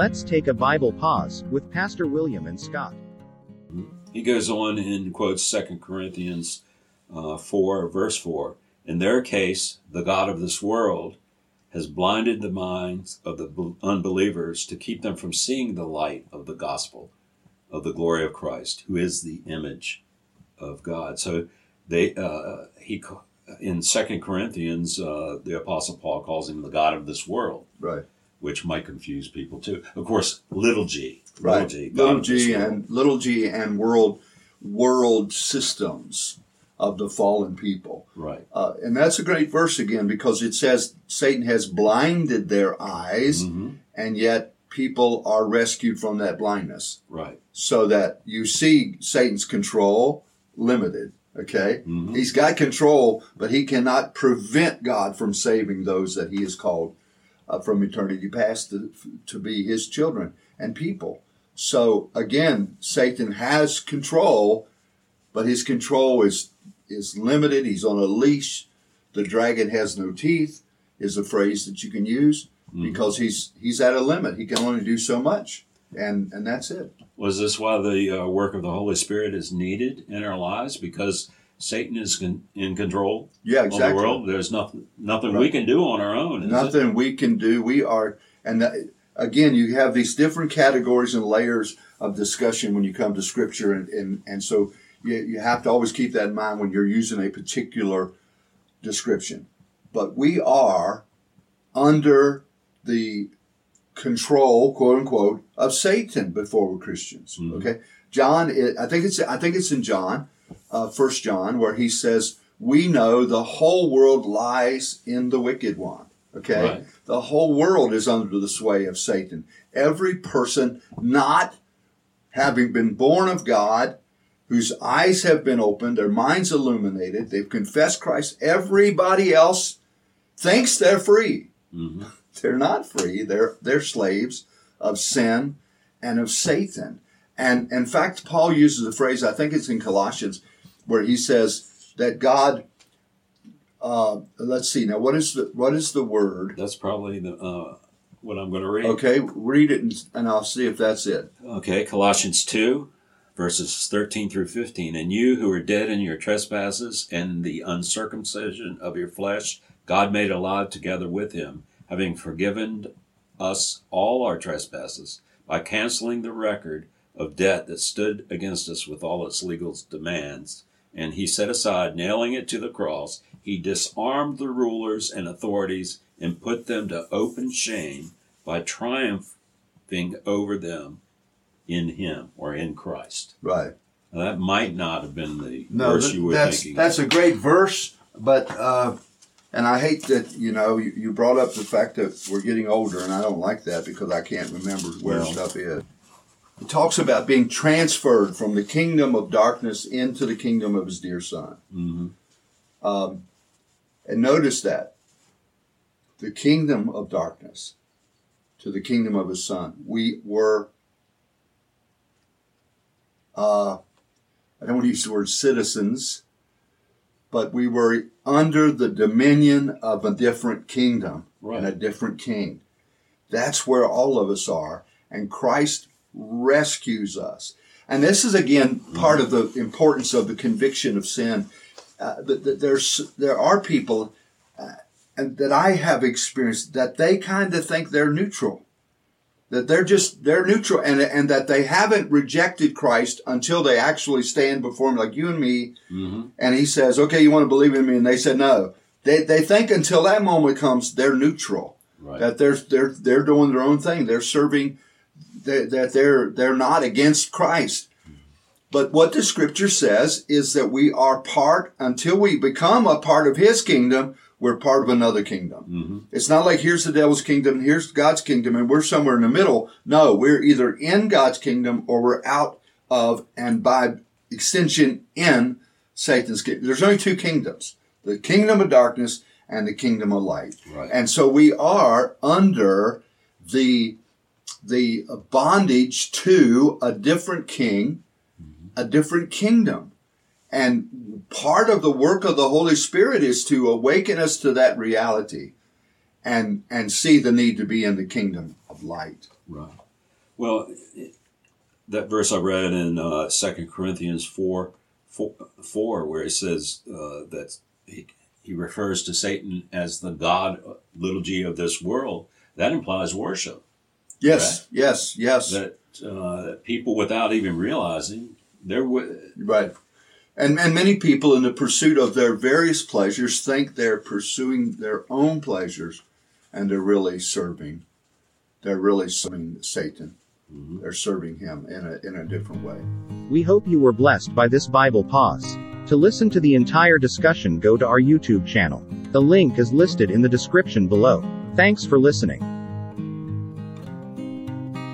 Let's take a Bible pause with Pastor William and Scott. He goes on and quotes 2 Corinthians uh, 4, verse 4. In their case, the God of this world has blinded the minds of the unbelievers to keep them from seeing the light of the gospel of the glory of Christ, who is the image of God. So they uh, he in Second Corinthians, uh, the Apostle Paul calls him the God of this world, right? Which might confuse people too. Of course, little g, right? Little g, little g and little g and world world systems of the fallen people. Right. Uh, and that's a great verse again because it says Satan has blinded their eyes, mm-hmm. and yet people are rescued from that blindness. Right. So that you see Satan's control limited. Okay. Mm-hmm. He's got control, but he cannot prevent God from saving those that he has called uh, from eternity past to, to be his children and people. So again, Satan has control, but his control is is limited. He's on a leash. The dragon has no teeth is a phrase that you can use mm-hmm. because he's he's at a limit. He can only do so much, and and that's it. Was this why the uh, work of the Holy Spirit is needed in our lives? Because Satan is con- in control yeah, exactly. of the world. There's nothing nothing right. we can do on our own. nothing it? we can do. We are, and that, again, you have these different categories and layers of discussion when you come to Scripture, and and, and so you, you have to always keep that in mind when you're using a particular description. But we are under the control, quote unquote, of Satan before we're Christians. Mm-hmm. Okay, John, I think it's I think it's in John, uh, First John, where he says, "We know the whole world lies in the wicked one." Okay, right. the whole world is under the sway of Satan. Every person not having been born of God, whose eyes have been opened, their minds illuminated, they've confessed Christ. Everybody else thinks they're free. Mm-hmm. They're not free. They're they're slaves of sin and of Satan. And in fact, Paul uses a phrase, I think it's in Colossians, where he says that God uh, let's see now what is the what is the word? That's probably the uh, what i'm going to read. Okay read it and, and, i'll see if that's it. Okay colossians 2 verses 13 through 15 and you who are dead in your trespasses and the uncircumcision of your flesh god made alive together with him having forgiven us all our trespasses by canceling the record of debt that stood against us with all its legal demands. And he set aside, nailing it to the cross, he disarmed the rulers and authorities and put them to open shame by triumphing over them in him or in Christ. Right. Now, that might not have been the no, verse you were that's, thinking. That's a great verse, but uh, and I hate that, you know, you, you, brought up the fact that we're getting older, and I don't like that because I can't remember where well, stuff is. It talks about being transferred from the kingdom of darkness into the kingdom of his dear son. Mm-hmm. Um, and notice that the kingdom of darkness to the kingdom of his son. We were, uh, I don't want to use the word citizens but we were under the dominion of a different kingdom right. and a different king. That's where all of us are, and Christ rescues us. And this is again part of the importance of the conviction of sin. Uh, there's there are people, uh, and that I have experienced that they kind of think they're neutral that they're just they're neutral and and that they haven't rejected Christ until they actually stand before him like you and me mm-hmm. and he says okay you want to believe in me and they said no they they think until that moment comes they're neutral right. that they're they're they're doing their own thing they're serving that they're they're not against Christ but what the scripture says is that we are part until we become a part of his kingdom we're part of another kingdom. Mm-hmm. It's not like here's the devil's kingdom, here's God's kingdom, and we're somewhere in the middle. No, we're either in God's kingdom or we're out of, and by extension, in Satan's kingdom. There's only two kingdoms the kingdom of darkness and the kingdom of light. Right. And so we are under the the bondage to a different king, a different kingdom. And part of the work of the Holy Spirit is to awaken us to that reality and, and see the need to be in the kingdom of light. Right. Well, that verse I read in uh, 2 Corinthians 4, 4, 4 where it says uh, that he, he refers to Satan as the God, little g, of this world, that implies worship. Yes, yes, yes. That, uh, that people, without even realizing, they're. wi- Right. And, and many people, in the pursuit of their various pleasures, think they're pursuing their own pleasures and they're really serving. They're really serving Satan. Mhm. They're serving him in a, in a different way. We hope you were blessed by this Bible pause. To listen to the entire discussion, go to our YouTube channel. The link is listed in the description below. Thanks for listening.